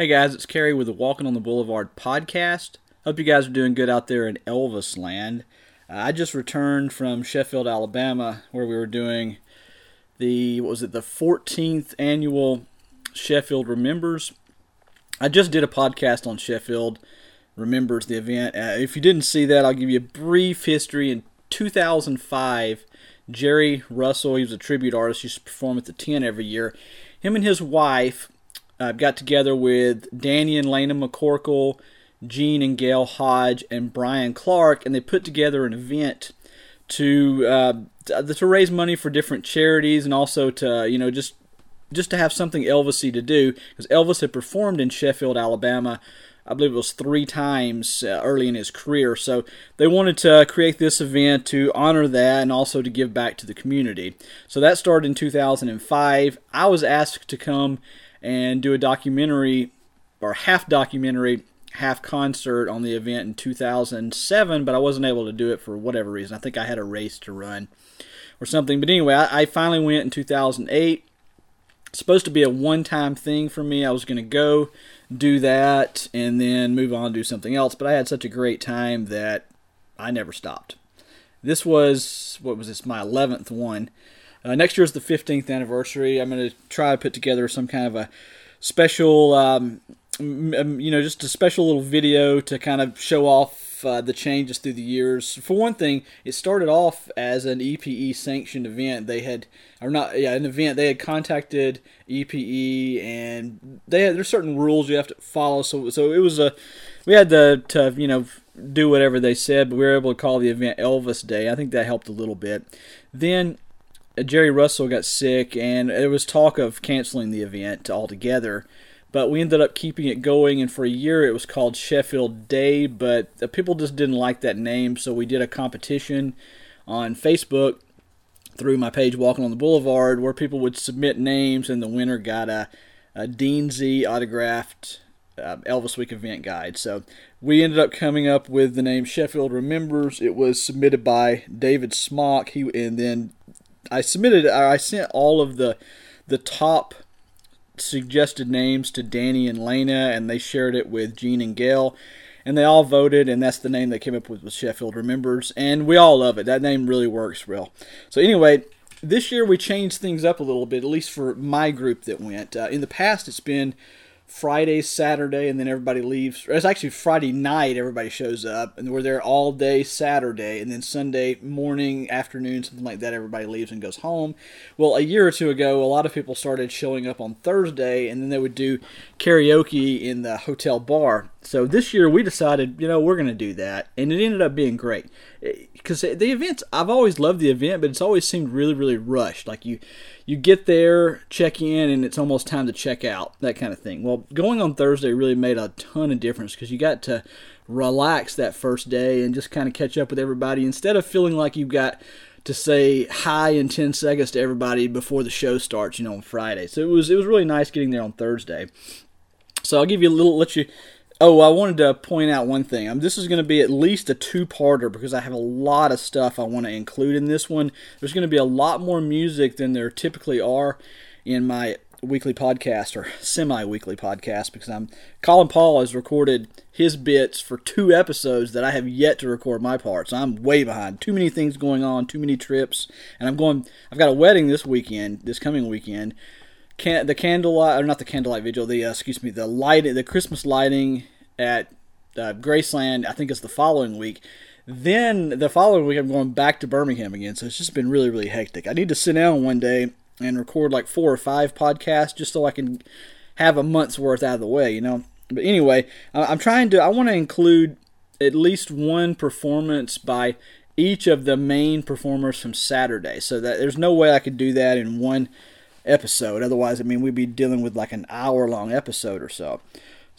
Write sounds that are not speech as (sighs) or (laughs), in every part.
Hey guys, it's Kerry with the Walking on the Boulevard podcast. Hope you guys are doing good out there in Elvis land. Uh, I just returned from Sheffield, Alabama, where we were doing the what was it the 14th annual Sheffield Remembers. I just did a podcast on Sheffield Remembers the event. Uh, if you didn't see that, I'll give you a brief history. In 2005, Jerry Russell, he was a tribute artist, used to perform at the 10 every year. Him and his wife uh, got together with Danny and Lena McCorkle, Gene and Gail Hodge, and Brian Clark, and they put together an event to uh, to raise money for different charities and also to you know just just to have something Elvisy to do because Elvis had performed in Sheffield, Alabama. I believe it was three times uh, early in his career. So they wanted to create this event to honor that and also to give back to the community. So that started in 2005. I was asked to come and do a documentary or half documentary, half concert on the event in 2007, but I wasn't able to do it for whatever reason. I think I had a race to run or something. But anyway, I, I finally went in 2008. It's supposed to be a one time thing for me. I was going to go do that and then move on do something else, but I had such a great time that I never stopped. This was, what was this, my 11th one. Uh, next year is the 15th anniversary. I'm going to try to put together some kind of a special, um, you know, just a special little video to kind of show off uh, the changes through the years. For one thing, it started off as an EPE sanctioned event. They had, or not, yeah, an event. They had contacted EPE, and they had there's certain rules you have to follow. So, so it was a, we had to, to you know do whatever they said, but we were able to call the event Elvis Day. I think that helped a little bit. Then Jerry Russell got sick, and there was talk of canceling the event altogether. But we ended up keeping it going, and for a year it was called Sheffield Day. But people just didn't like that name, so we did a competition on Facebook through my page Walking on the Boulevard where people would submit names, and the winner got a, a Dean Z autographed uh, Elvis Week event guide. So we ended up coming up with the name Sheffield Remembers. It was submitted by David Smock. He and then I submitted I sent all of the the top suggested names to Danny and Lena and they shared it with Gene and Gail and they all voted and that's the name they came up with was Sheffield Remembers and we all love it. That name really works well. So anyway, this year we changed things up a little bit at least for my group that went. Uh, in the past it's been Friday, Saturday, and then everybody leaves. It's actually Friday night, everybody shows up, and we're there all day Saturday, and then Sunday morning, afternoon, something like that, everybody leaves and goes home. Well, a year or two ago, a lot of people started showing up on Thursday, and then they would do karaoke in the hotel bar. So this year we decided, you know, we're going to do that, and it ended up being great eh, because the events I've always loved the event, but it's always seemed really really rushed. Like you you get there, check in, and it's almost time to check out, that kind of thing. Well, going on Thursday really made a ton of difference because you got to relax that first day and just kind of catch up with everybody instead of feeling like you've got to say hi in 10 seconds to everybody before the show starts, you know, on Friday. So it was it was really nice getting there on Thursday. So I'll give you a little let you Oh, I wanted to point out one thing. Um, this is going to be at least a two-parter because I have a lot of stuff I want to include in this one. There's going to be a lot more music than there typically are in my weekly podcast or semi-weekly podcast because I'm Colin Paul has recorded his bits for two episodes that I have yet to record my parts. I'm way behind. Too many things going on, too many trips, and I'm going. I've got a wedding this weekend, this coming weekend can, the candlelight or not the candlelight vigil the uh, excuse me the light the christmas lighting at uh, graceland i think it's the following week. Then the following week i'm going back to birmingham again. So it's just been really really hectic. I need to sit down one day and record like four or five podcasts just so i can have a month's worth out of the way you know? But anyway i'm trying to i want to include at least one performance by each of the main performers from saturday. So that there's no way i could do that in one episode. Otherwise, I mean, we'd be dealing with like an hour long episode or so.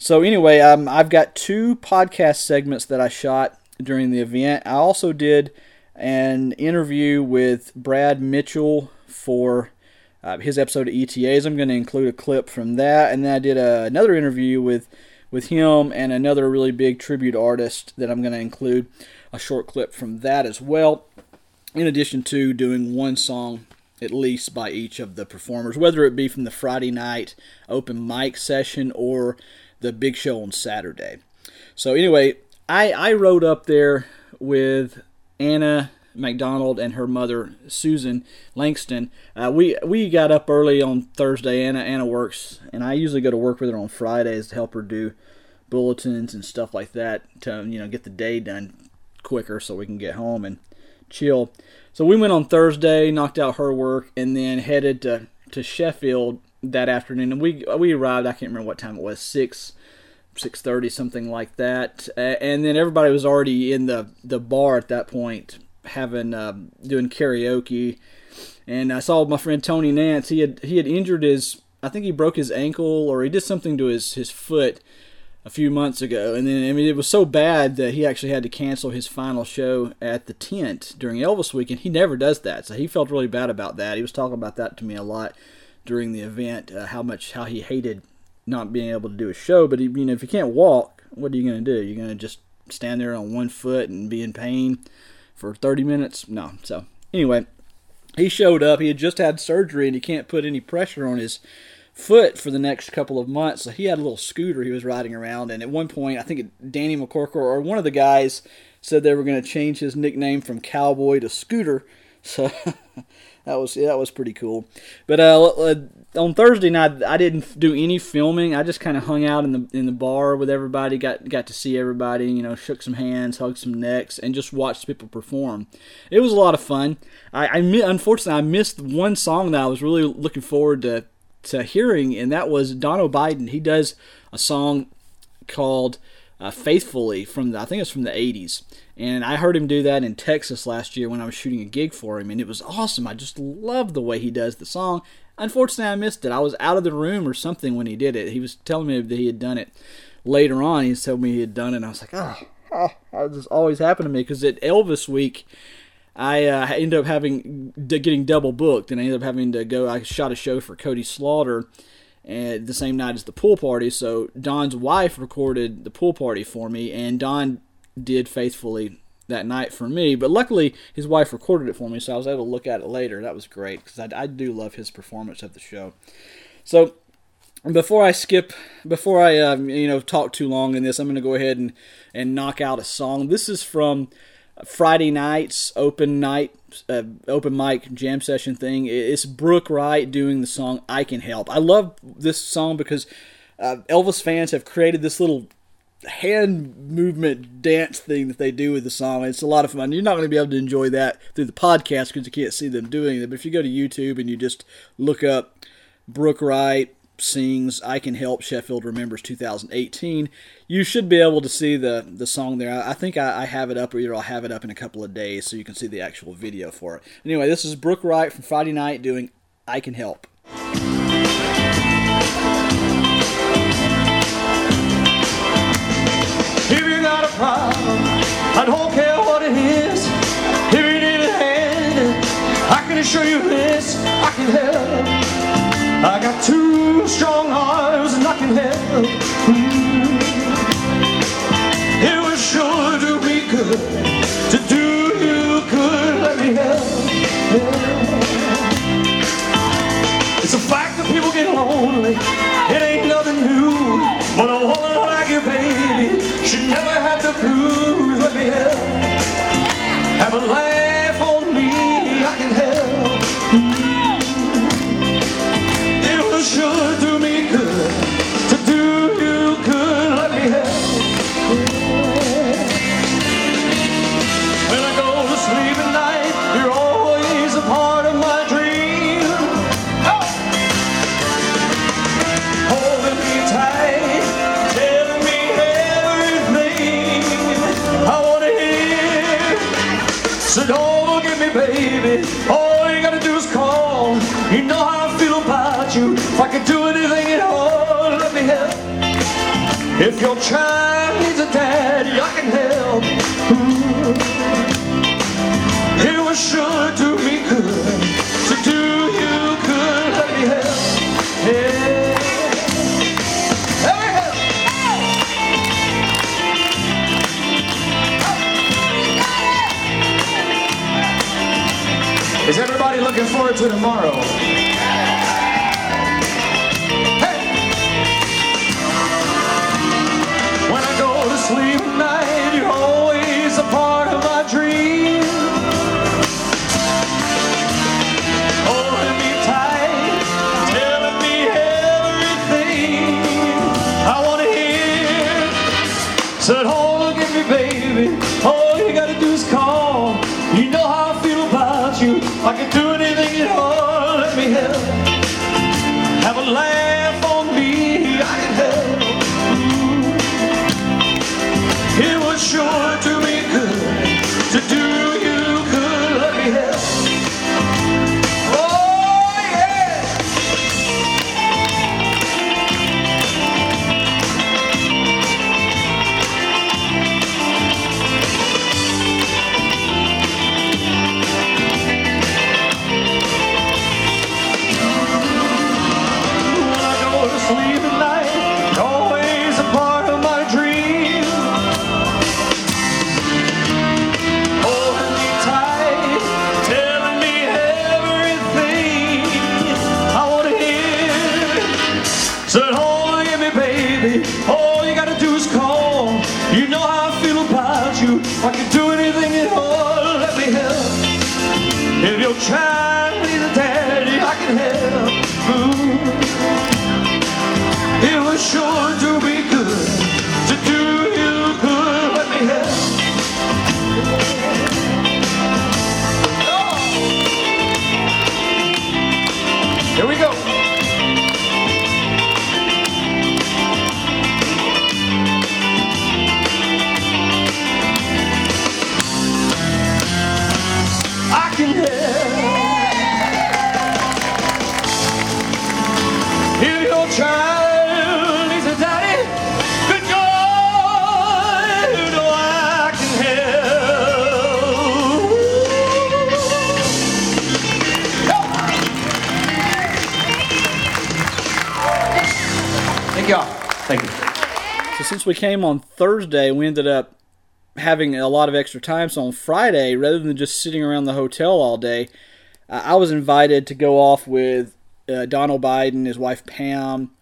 So, anyway, um, I've got two podcast segments that I shot during the event. I also did an interview with Brad Mitchell for uh, his episode of ETAs. I'm going to include a clip from that. And then I did a, another interview with, with him and another really big tribute artist that I'm going to include a short clip from that as well, in addition to doing one song at least by each of the performers, whether it be from the Friday night open mic session or the big show on Saturday. So anyway, I I rode up there with Anna McDonald and her mother Susan Langston. Uh, we we got up early on Thursday. Anna Anna works, and I usually go to work with her on Fridays to help her do bulletins and stuff like that to you know get the day done quicker so we can get home and chill. So we went on Thursday, knocked out her work, and then headed to to Sheffield that afternoon. And we we arrived. I can't remember what time it was six six thirty something like that. And then everybody was already in the the bar at that point having uh, doing karaoke, and I saw my friend Tony Nance. He had he had injured his I think he broke his ankle or he did something to his his foot a few months ago, and then I mean it was so bad that he actually had to cancel his final show at the tent during Elvis weekend. he never does that, so he felt really bad about that. He was talking about that to me a lot during the event, uh, how much how he hated not being able to do a show. But he, you know, if you can't walk, what are you going to do? You're going to just stand there on one foot and be in pain for 30 minutes? No. So anyway, he showed up. He had just had surgery and he can't put any pressure on his foot for the next couple of months. So he had a little scooter he was riding around. And at one point, I think Danny McCorkle or one of the guys said they were going to change his nickname from Cowboy to Scooter. So (laughs) that was that was pretty cool. But uh, on Thursday night, I didn't do any filming. I just kind of hung out in the in the bar with everybody. got got to see everybody. You know, shook some hands, hugged some necks, and just watched people perform. It was a lot of fun. I, I unfortunately I missed one song that I was really looking forward to to hearing, and that was Don Biden. He does a song called uh, "Faithfully" from the I think it's from the '80s and I heard him do that in Texas last year when I was shooting a gig for him, and it was awesome. I just love the way he does the song. Unfortunately, I missed it. I was out of the room or something when he did it. He was telling me that he had done it later on. He told me he had done it, and I was like, oh, oh that just always happened to me because at Elvis week, I uh, ended up having getting double booked, and I ended up having to go. I shot a show for Cody Slaughter and the same night as the pool party. So Don's wife recorded the pool party for me, and Don did faithfully that night for me. But luckily, his wife recorded it for me, so I was able to look at it later. That was great because I, I do love his performance of the show. So before I skip, before I um, you know talk too long in this, I'm going to go ahead and and knock out a song. This is from Friday night's open night, uh, open mic jam session thing. It's Brooke Wright doing the song "I Can Help." I love this song because uh, Elvis fans have created this little hand movement dance thing that they do with the song. It's a lot of fun. You're not going to be able to enjoy that through the podcast because you can't see them doing it. But if you go to YouTube and you just look up Brooke Wright sings "I Can Help," Sheffield remembers 2018, you should be able to see the the song there. I think I, I have it up, or either I'll have it up in a couple of days so you can see the actual video for it. Anyway, this is Brooke Wright from Friday Night doing "I Can Help." Assure you this, I can help. I got two strong arms and I can help. Mm. It was sure to be good to do you good. Let me help. It's a fact that people get lonely. It ain't nothing new, but a woman like you, baby, should never have to prove. Let me help. Have a laugh you. If I could do anything at all, let me help. If your child needs a daddy, I can help. Ooh. It was sure do me good to do you good. Let me help. Yeah. Let me help. Is everybody looking forward to tomorrow? We came on Thursday, we ended up having a lot of extra time. So on Friday, rather than just sitting around the hotel all day, uh, I was invited to go off with uh, Donald Biden, his wife Pam,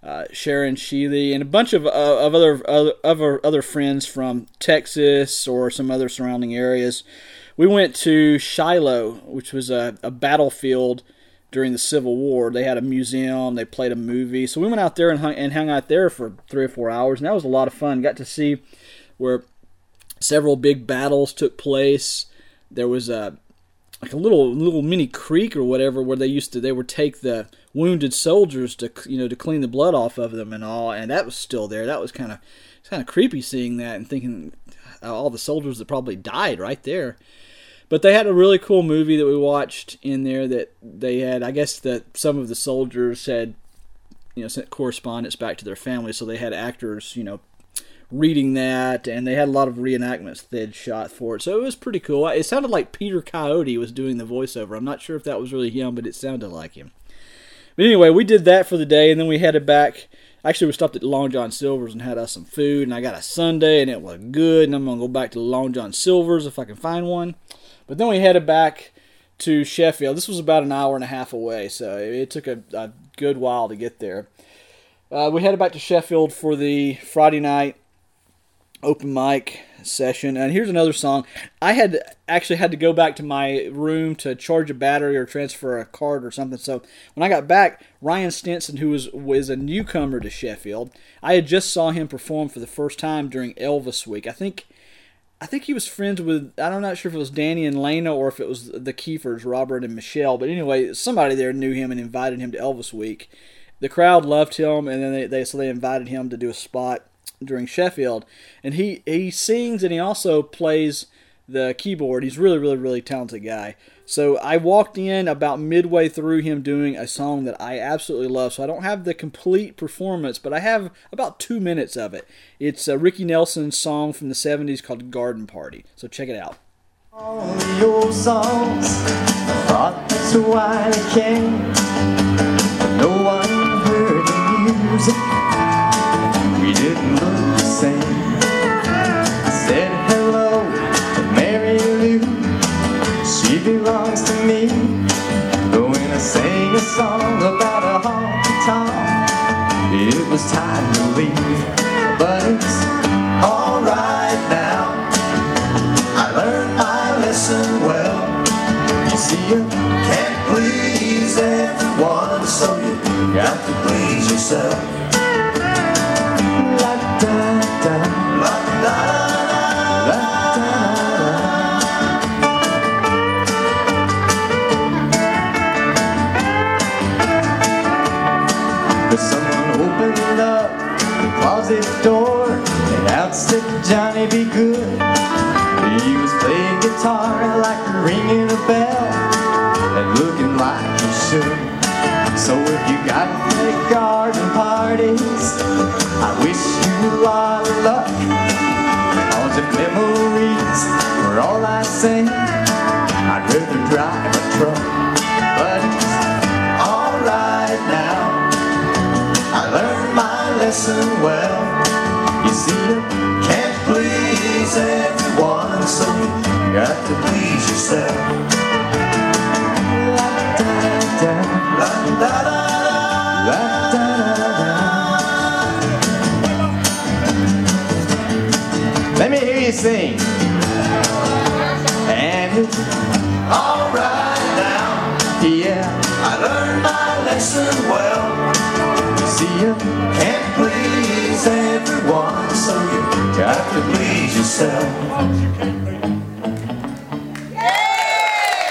uh, Sharon Sheely, and a bunch of, uh, of other, other other other friends from Texas or some other surrounding areas. We went to Shiloh, which was a, a battlefield during the Civil War. They had a museum, they played a movie. So we went out there and hung, and hung out there for three or four hours, and that was a lot of fun. Got to see where several big battles took place. There was a like a little little mini creek or whatever where they used to they would take the wounded soldiers to you know to clean the blood off of them and all, and that was still there. That was kind of kind of creepy seeing that and thinking uh, all the soldiers that probably died right there. But they had a really cool movie that we watched in there that they had. I guess that some of the soldiers had, you know, sent correspondence back to their families, so they had actors, you know, reading that, and they had a lot of reenactments they'd shot for it. So it was pretty cool. It sounded like Peter Coyote was doing the voiceover. I'm not sure if that was really him, but it sounded like him. But anyway, we did that for the day, and then we headed back. Actually, we stopped at Long John Silver's and had us some food, and I got a sundae, and it was good. And I'm gonna go back to Long John Silver's if I can find one. But then we headed back to Sheffield. This was about an hour and a half away, so it took a, a good while to get there. Uh, we headed back to Sheffield for the Friday night open mic session. And here's another song. I had actually had to go back to my room to charge a battery or transfer a card or something. So when I got back, Ryan Stinson, who was was a newcomer to Sheffield, I had just saw him perform for the first time during Elvis Week. I think. I think he was friends with I'm not sure if it was Danny and Lena or if it was the Kiefers, Robert and Michelle. But anyway, somebody there knew him and invited him to Elvis Week. The crowd loved him, and then they, they so they invited him to do a spot during Sheffield, and he he sings and he also plays the keyboard. He's really really really talented guy. So I walked in about midway through him doing a song that I absolutely love. So I don't have the complete performance, but I have about two minutes of it. It's a Ricky Nelson's song from the '70s called "Garden Party." So check it out. All old songs, that's why came. No one heard the music. We didn't look the same. belongs to me. But when I sang a song about a honky tonk It was time to leave. But it's alright now. I learned my lesson well. You see you can't please everyone So you got to please yourself. You got any garden parties, I wish you a lot of luck. Cause if memories were all I say, I'd rather drive a truck. But it's alright now. I learned my lesson well. You see, you Can't please everyone, so you got to please yourself. la da me sing. And it's, Alright now, yeah, I learned my lesson well. see, you Can't please everyone, so you got to please yourself.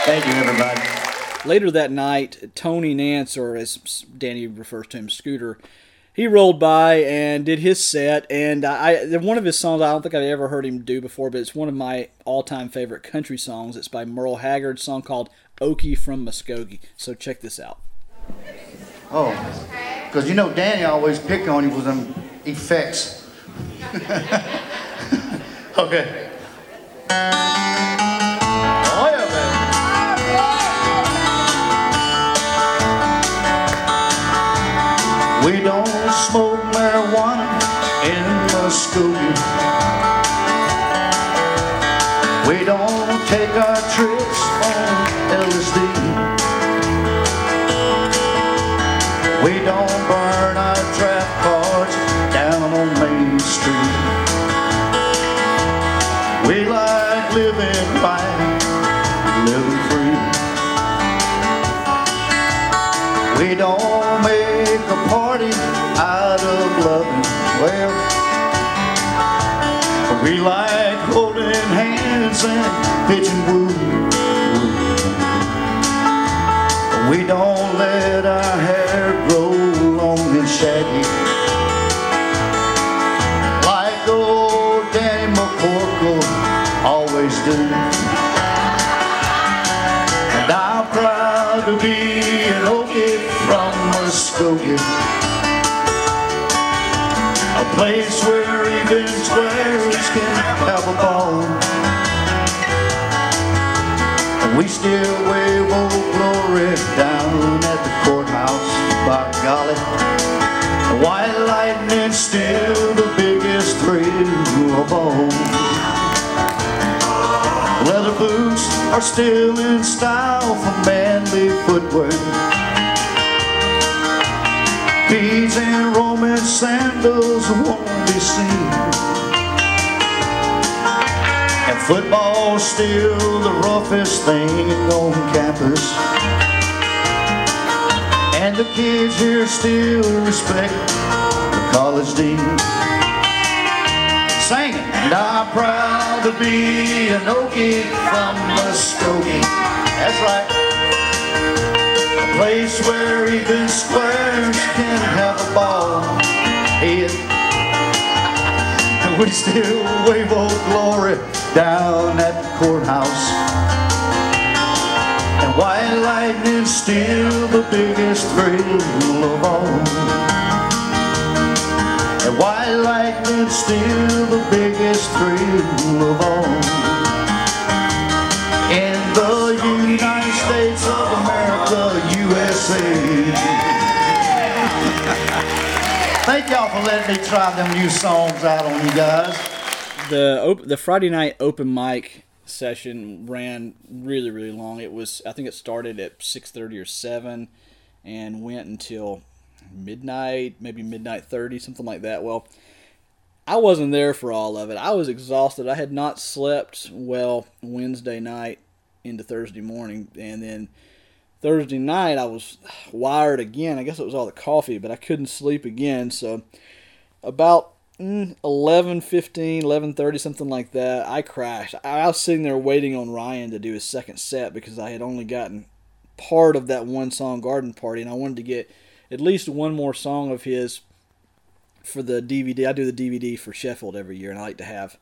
Thank you, everybody. Later that night, Tony Nance, or as Danny refers to him, Scooter, he rolled by and did his set. And I, one of his songs I don't think I've ever heard him do before, but it's one of my all-time favorite country songs. It's by Merle Haggard, song called "Okie from Muskogee." So check this out. Oh, because you know Danny always picked on you with them effects. (laughs) okay. Oh yeah, man. We don't in Muskogee. We don't take our trips on LSD. We don't burn our draft cards down on Main Street. We like living right, living free. We don't make a party out of loving well. We like holding hands and pitching woo. We don't let our hair grow long and shaggy. Like old Danny McCorkle always do. And I'm proud to be an Okie from Muskogee. A place where even We still wave old glory down at the courthouse, by golly. White lightning's still the biggest thrill of all. Leather boots are still in style for manly footwear. Beads and Roman sandals won't be seen. Football's still the roughest thing on campus. And the kids here still respect the college dean. Singing, and I'm proud to be an Okie from Muskogee. That's right. A place where even squares can have a ball. Yeah. (laughs) And we still wave old glory down at the courthouse. And white lightning's still the biggest thrill of all. And white lightning's still the biggest thrill of all. In the United States of America, USA. Thank y'all for letting me try them new songs out on you guys. The op- the Friday night open mic session ran really really long. It was I think it started at six thirty or seven, and went until midnight, maybe midnight thirty, something like that. Well, I wasn't there for all of it. I was exhausted. I had not slept well Wednesday night into Thursday morning, and then Thursday night, I was wired again. I guess it was all the coffee, but I couldn't sleep again. So about mm, 11, 15, 11.30, something like that, I crashed. I was sitting there waiting on Ryan to do his second set because I had only gotten part of that one song Garden Party, and I wanted to get at least one more song of his for the DVD. I do the DVD for Sheffield every year, and I like to have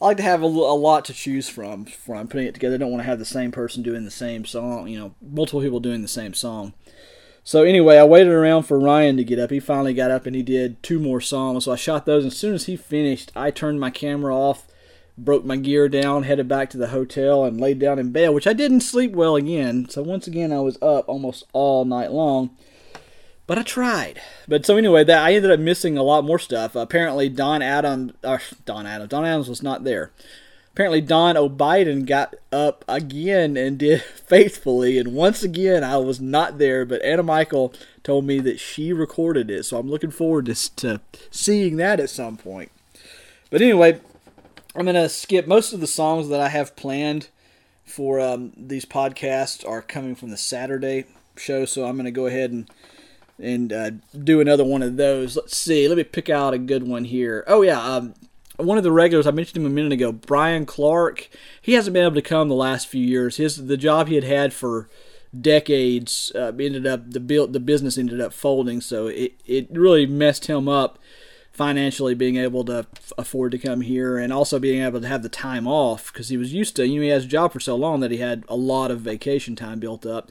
I like to have a, a lot to choose from from putting it together. I don't want to have the same person doing the same song, you know, multiple people doing the same song. So anyway, I waited around for Ryan to get up. He finally got up and he did two more songs. So I shot those. As soon as he finished, I turned my camera off, broke my gear down, headed back to the hotel, and laid down in bed, which I didn't sleep well again. So once again, I was up almost all night long but I tried. But so anyway, that I ended up missing a lot more stuff. apparently, Don Adam, uh, Don Adams, Don Adams was not there. Apparently, Don O'Biden got up again and did (laughs) faithfully, and once again, I was not there. But Anna Michael told me that she recorded it, so I'm looking forward to, to seeing that at some point. But anyway, I'm gonna skip most of the songs that I have planned for um, these podcasts are coming from the Saturday show, so I'm gonna go ahead and and uh, do another one of those. Let's see. Let me pick out a good one here. Oh yeah, um, one of the regulars I mentioned him a minute ago, Brian Clark. He hasn't been able to come the last few years. His the job he had had for decades uh, ended up the build the business ended up folding, so it it really messed him up financially being able to afford to come here and also being able to have the time off because he was used to you know he has a job for so long that he had a lot of vacation time built up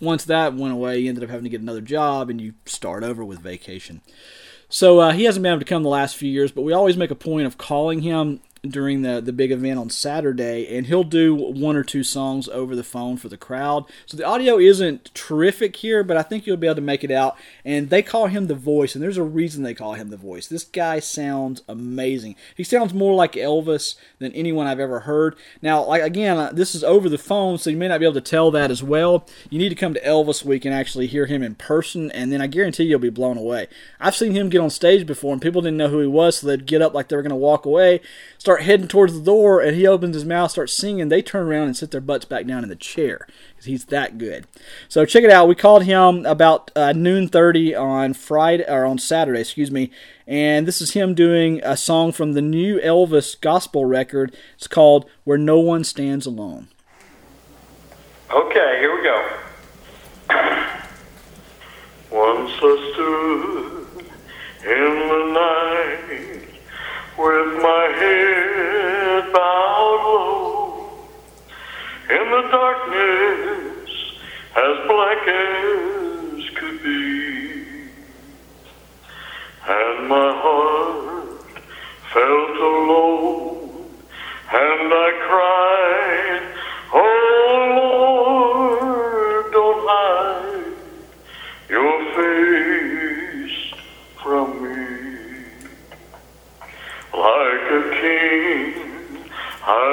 once that went away, he ended up having to get another job, and you start over with vacation. So uh, he hasn't been able to come the last few years, but we always make a point of calling him during the the big event on Saturday, and he'll do one or two songs over the phone for the crowd. So the audio isn't terrific here, but I think you'll be able to make it out. And they call him the voice, and there's a reason they call him the voice. This guy sounds amazing. He sounds more like Elvis than anyone I've ever heard. Now, like again, uh, this is over the phone, so you may not be able to tell that as well. You need to come to Elvis Week and actually hear him in person, and then I guarantee you'll be blown away. I've seen him get on stage before, and people didn't know who he was, so they'd get up like they were going to walk away start heading towards the door, and he opens his mouth, starts singing. They turn around and sit their butts back down in the chair because he's that good. So check it out. We called him about uh, noon thirty on Friday or on Saturday, excuse me, and this is him doing a song from the new Elvis gospel record. It's called "Where No One Stands Alone." Okay, here we go. Once I stood in the night with my head bowed low. In the darkness as black as could be. And my heart felt alone and I cried a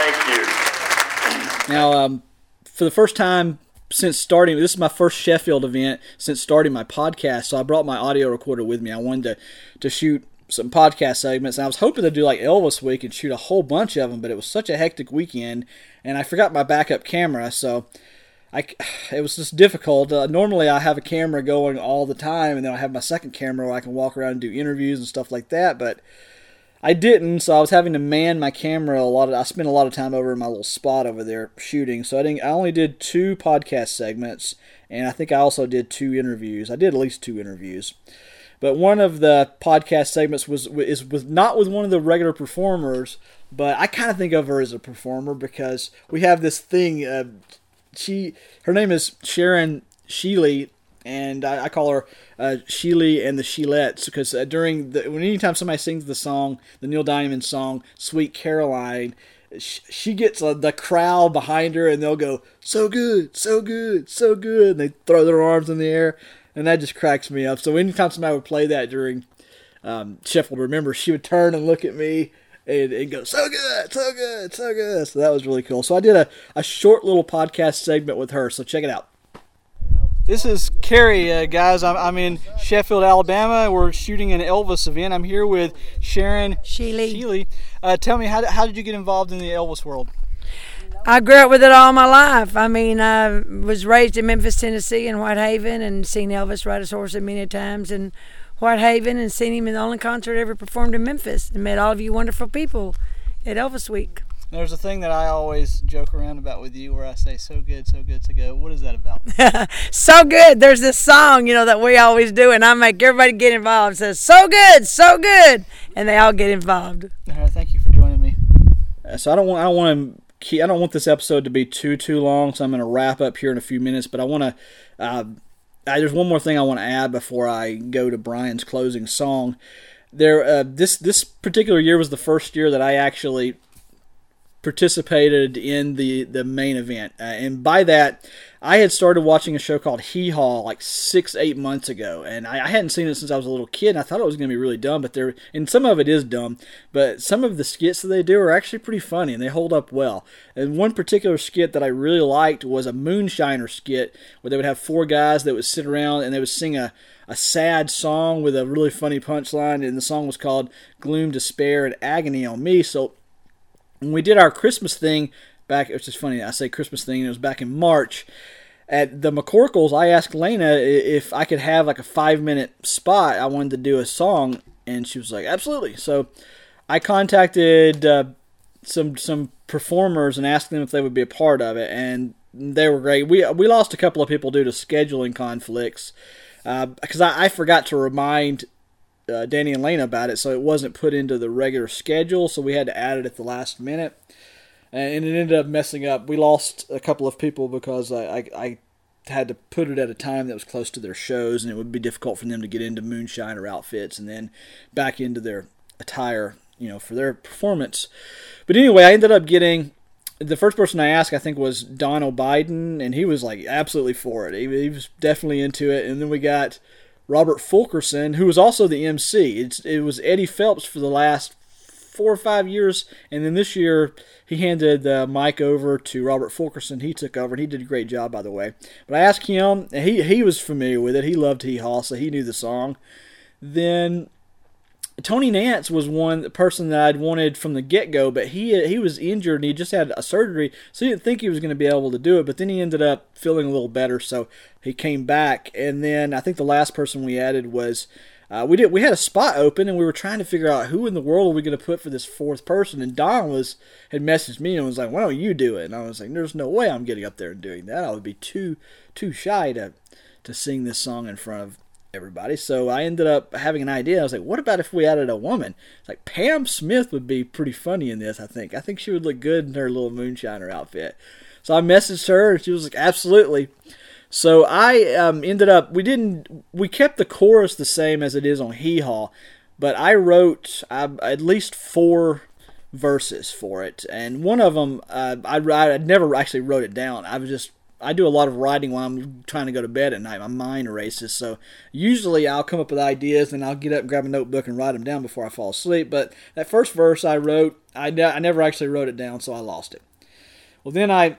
Thank you. Now, um, for the first time since starting, this is my first Sheffield event since starting my podcast. So I brought my audio recorder with me. I wanted to to shoot some podcast segments, and I was hoping to do like Elvis Week and shoot a whole bunch of them, but it was such a hectic weekend, and I forgot my backup camera. So I, (sighs) it was just difficult. Uh, normally, I have a camera going all the time, and then I have my second camera where I can walk around and do interviews and stuff like that. But I didn't, so I was having to man my camera a lot. Of, I spent a lot of time over in my little spot over there shooting. So I didn't. I only did two podcast segments, and I think I also did two interviews. I did at least two interviews. But one of the podcast segments was is was not with one of the regular performers, but I kind of think of her as a performer because we have this thing. Uh, she her name is Sharon Sheely, and I, I call her uh, Sheely and the Sheilettes because uh, during the when anytime somebody sings the song, the Neil Diamond song "Sweet Caroline." She gets uh, the crowd behind her, and they'll go, "So good, so good, so good!" And they throw their arms in the air, and that just cracks me up. So anytime somebody would play that during um, Sheffield Remember, she would turn and look at me, and, and go, so good, so good, so good. So that was really cool. So I did a, a short little podcast segment with her. So check it out. This is Carrie, uh, guys. I'm, I'm in Sheffield, Alabama. We're shooting an Elvis event. I'm here with Sharon Sheely. Sheely. Uh, tell me, how, how did you get involved in the Elvis world? I grew up with it all my life. I mean, I was raised in Memphis, Tennessee, in Whitehaven, and seen Elvis ride his horse many times in Whitehaven, and seen him in the only concert ever performed in Memphis, and met all of you wonderful people at Elvis Week. There's a thing that I always joke around about with you where I say, so good, so good, to go. What is that about? (laughs) so good. There's this song, you know, that we always do, and I make everybody get involved. It says, so good, so good. And they all get involved. All right, thank you for joining me. Uh, so I don't want, I don't want to I don't want this episode to be too too long, so I'm going to wrap up here in a few minutes. But I want to. Uh, there's one more thing I want to add before I go to Brian's closing song. There, uh, this this particular year was the first year that I actually participated in the the main event, uh, and by that, I had started watching a show called Hee Haw like six eight months ago, and I, I hadn't seen it since I was a little kid. And I thought it was going to be really dumb, but there and some of it is dumb, but some of the skits that they do are actually pretty funny and they hold up well. And one particular skit that I really liked was a moonshiner skit where they would have four guys that would sit around and they would sing a a sad song with a really funny punchline, and the song was called "Gloom, Despair, and Agony on Me." So when we did our Christmas thing back, it's just funny I say Christmas thing. It was back in March at the McCorkles. I asked Lena if I could have like a five minute spot. I wanted to do a song, and she was like, "Absolutely." So I contacted uh, some some performers and asked them if they would be a part of it, and they were great. We we lost a couple of people due to scheduling conflicts because uh, I, I forgot to remind uh, Danny and Lena about it, so it wasn't put into the regular schedule, so we had to add it at the last minute, and it ended up messing up. We lost a couple of people because I, I, I had to put it at a time that was close to their shows, and it would be difficult for them to get into moonshine or outfits and then back into their attire, you know, for their performance. But anyway, I ended up getting the first person I asked, I think, was Don Biden, and he was like absolutely for it. He, he was definitely into it. And then we got Robert Fulkerson, who was also the MC. It's, it was Eddie Phelps for the last four or five years, and then this year he handed the mic over to Robert Fulkerson. He took over, and he did a great job, by the way. But I asked him, and he he was familiar with it. He loved Hee Haw, so he knew the song. Then Tony Nance was one person that I'd wanted from the get go, but he he was injured and he just had a surgery, so he didn't think he was going to be able to do it. But then he ended up feeling a little better, so he came back. And then I think the last person we added was uh, we did we had a spot open and we were trying to figure out who in the world are we going to put for this fourth person. And Don was had messaged me and was like, "Why don't you do it?" And I was like, "There's no way I'm getting up there and doing that. I would be too too shy to to sing this song in front of everybody. So I ended up having an idea. I was like, what about if we added a woman? It's like Pam Smith would be pretty funny in this, I think. I think she would look good in her little moonshiner outfit. So I messaged her and she was like, absolutely. So I um, ended up, we didn't, we kept the chorus the same as it is on Hee Haw, but I wrote uh, at least four verses for it. And one of them, uh, I, I never actually wrote it down. I was just I do a lot of writing while I'm trying to go to bed at night. My mind races. So usually I'll come up with ideas and I'll get up grab a notebook and write them down before I fall asleep. But that first verse I wrote, I, I never actually wrote it down, so I lost it. Well, then I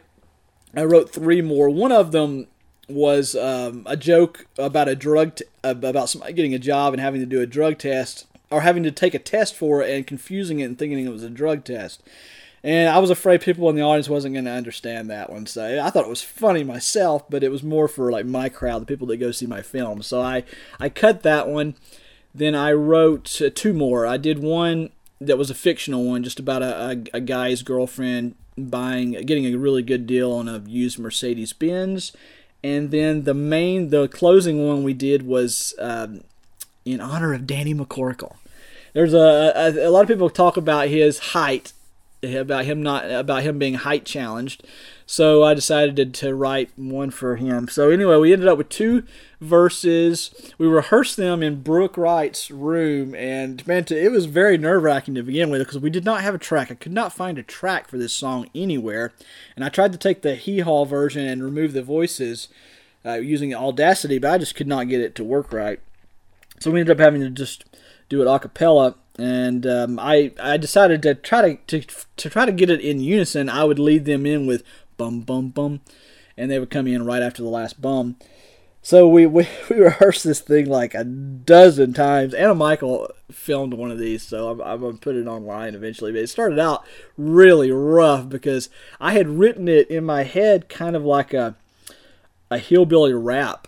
I wrote three more. One of them was um, a joke about a drug t- about somebody getting a job and having to do a drug test or having to take a test for it and confusing it and thinking it was a drug test. And I was afraid people in the audience wasn't going to understand that one. So I thought it was funny myself, but it was more for like my crowd, the people that go see my film. So I, I cut that one. Then I wrote uh, two more. I did one that was a fictional one, just about a, a, a guy's girlfriend buying, getting a really good deal on a used Mercedes Benz. And then the main, the closing one we did was um, in honor of Danny McCorkle. There's a, a, a lot of people talk about his height about him not about him being height challenged. So I decided to, write one for him. So anyway, we ended up with two verses. We rehearsed them in Brooke Wright's room, and man, it was very nerve wracking to begin with because we did not have a track. I could not find a track for this song anywhere, and I tried to take the hee haw version and remove the voices uh, using Audacity, but I just could not get it to work right. So we ended up having to just do it a cappella and um, I I decided to try to, to to try to get it in unison. I would lead them in with bum bum bum, and they would come in right after the last bum. So we, we, (laughs) we rehearsed this thing like a dozen times. Anna Michael filmed one of these, so I'm, I'm going to put it online eventually. But it started out really rough because I had written it in my head kind of like a, a hillbilly rap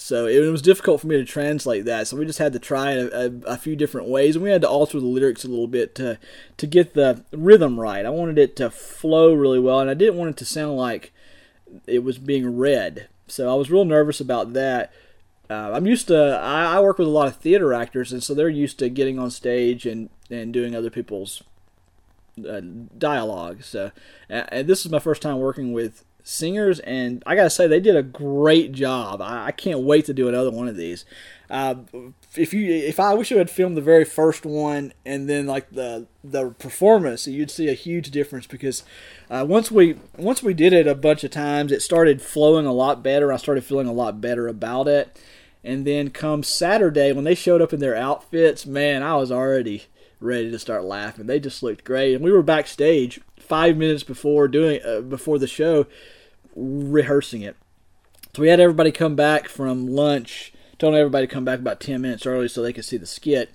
so it was difficult for me to translate that. So we just had to try it a, a, a, few different ways, and we had to alter the lyrics a little bit to to get the rhythm right. I wanted it to flow really well, and I didn't want it to sound like it was being read. So I was real nervous about that. Uh, I'm used to I, I work with a lot of theater actors, and so they're used to getting on stage and and doing other people's uh, dialogue. So and this is my first time working with singers, and I gotta say they did a great job. I, I can't wait to do another one of these. Uh, if you, if I wish I had filmed the very first one and then like the the performance, you'd see a huge difference because uh, once we once we did it a bunch of times, it started flowing a lot better. I started feeling a lot better about it. And then come Saturday when they showed up in their outfits, man, I was already ready to start laughing. They just looked great, and we were backstage five minutes before doing uh, before the show, rehearsing it. So we had everybody come back from lunch, told everybody to come back about ten minutes early so they could see the skit.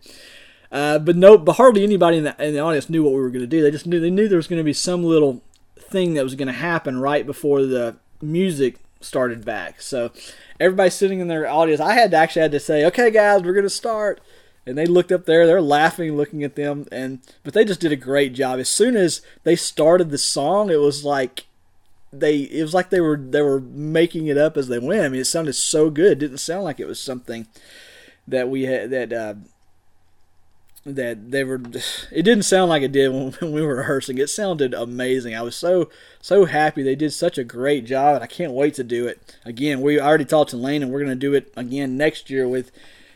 Uh, but no, but hardly anybody in the, in the audience knew what we were going to do. They just knew they knew there was going to be some little thing that was going to happen right before the music started back. So everybody sitting in their audience, I had to actually had to say, "Okay, guys, we're going to start." And they looked up there they're laughing looking at them and but they just did a great job. As soon as they started the song it was like they it was like they were they were making it up as they went. I mean it sounded so good. It didn't sound like it was something that we had that uh, that they were it didn't sound like it did when, (laughs) when we were rehearsing. It sounded amazing. I was so so happy. They did such a great job and i can't wait to do it again. We already talked to lane and we're going to do it again next year with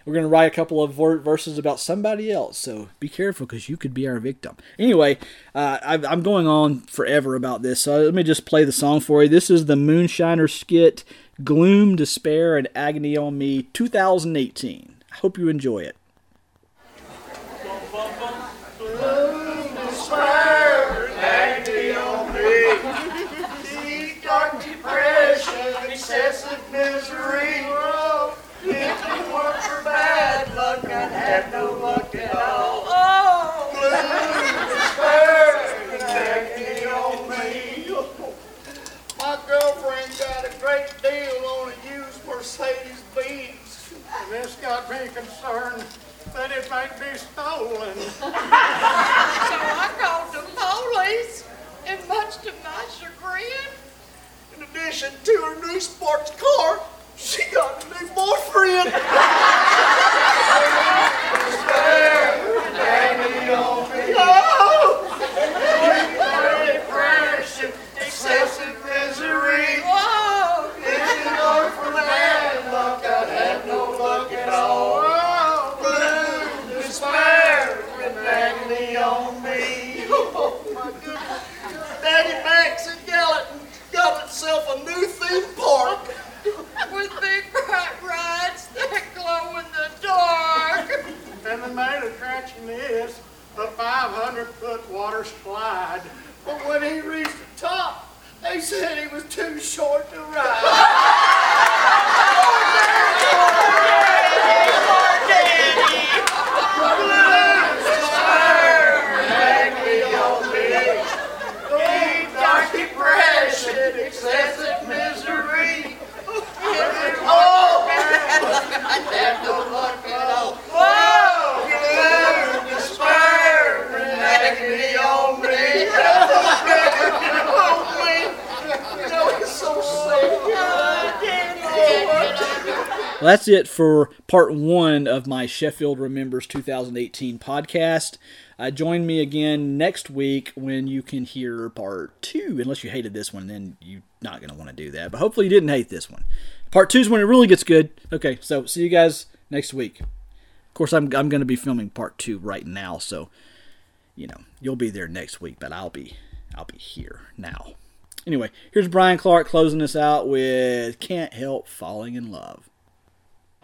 we're going to write a couple of verses about somebody else. So be careful because you could be our victim. Anyway, uh, I, am going on forever about this. So let me just play the song for you. This is the Moonshiner skit, Gloom, Despair, and Agony on Me 2018. I hope you enjoy it. misery bad luck and had no luck at all. Oh, blue despair on me. My girlfriend got a great deal on a used Mercedes Benz. And this got me concerned that it might be stolen. (laughs) so I called the police, and much to my chagrin, in addition to her new sports car, she got a new boyfriend. (laughs) excessive misery. Whoa! If you know for bad luck, I had no luck at all. Blue despair and agony on me. Oh, my goodness. Daddy Max and Gallatin got itself a new theme park with big bright rides that glow in the dark. And the main attraction is the 500 foot water slide. But when he reached the top, they said he was too short to ride. Well, that's it for part one of my Sheffield Remembers 2018 podcast. Uh, join me again next week when you can hear part two. Unless you hated this one, then you're not going to want to do that. But hopefully you didn't hate this one. Part two is when it really gets good. Okay, so see you guys next week. Of course, I'm, I'm going to be filming part two right now, so you know you'll be there next week, but I'll be I'll be here now. Anyway, here's Brian Clark closing us out with "Can't Help Falling in Love."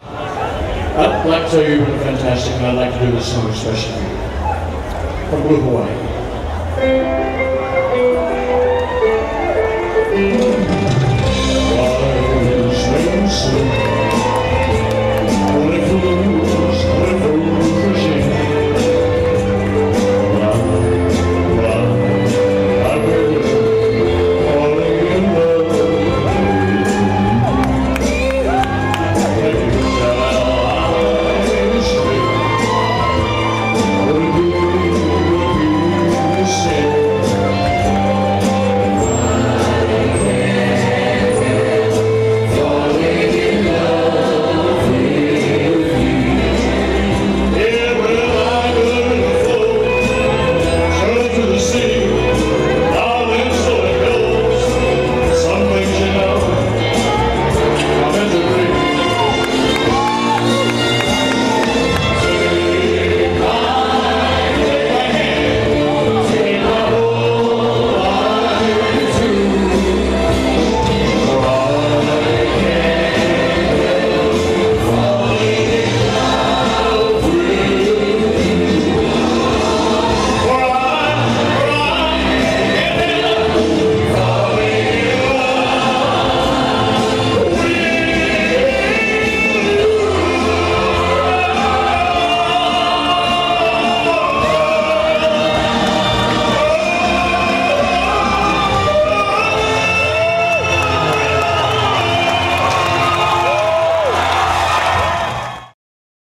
I like to you've been fantastic, and I'd like to do this song especially for you. From Blue Hawaii. Water is racing, only for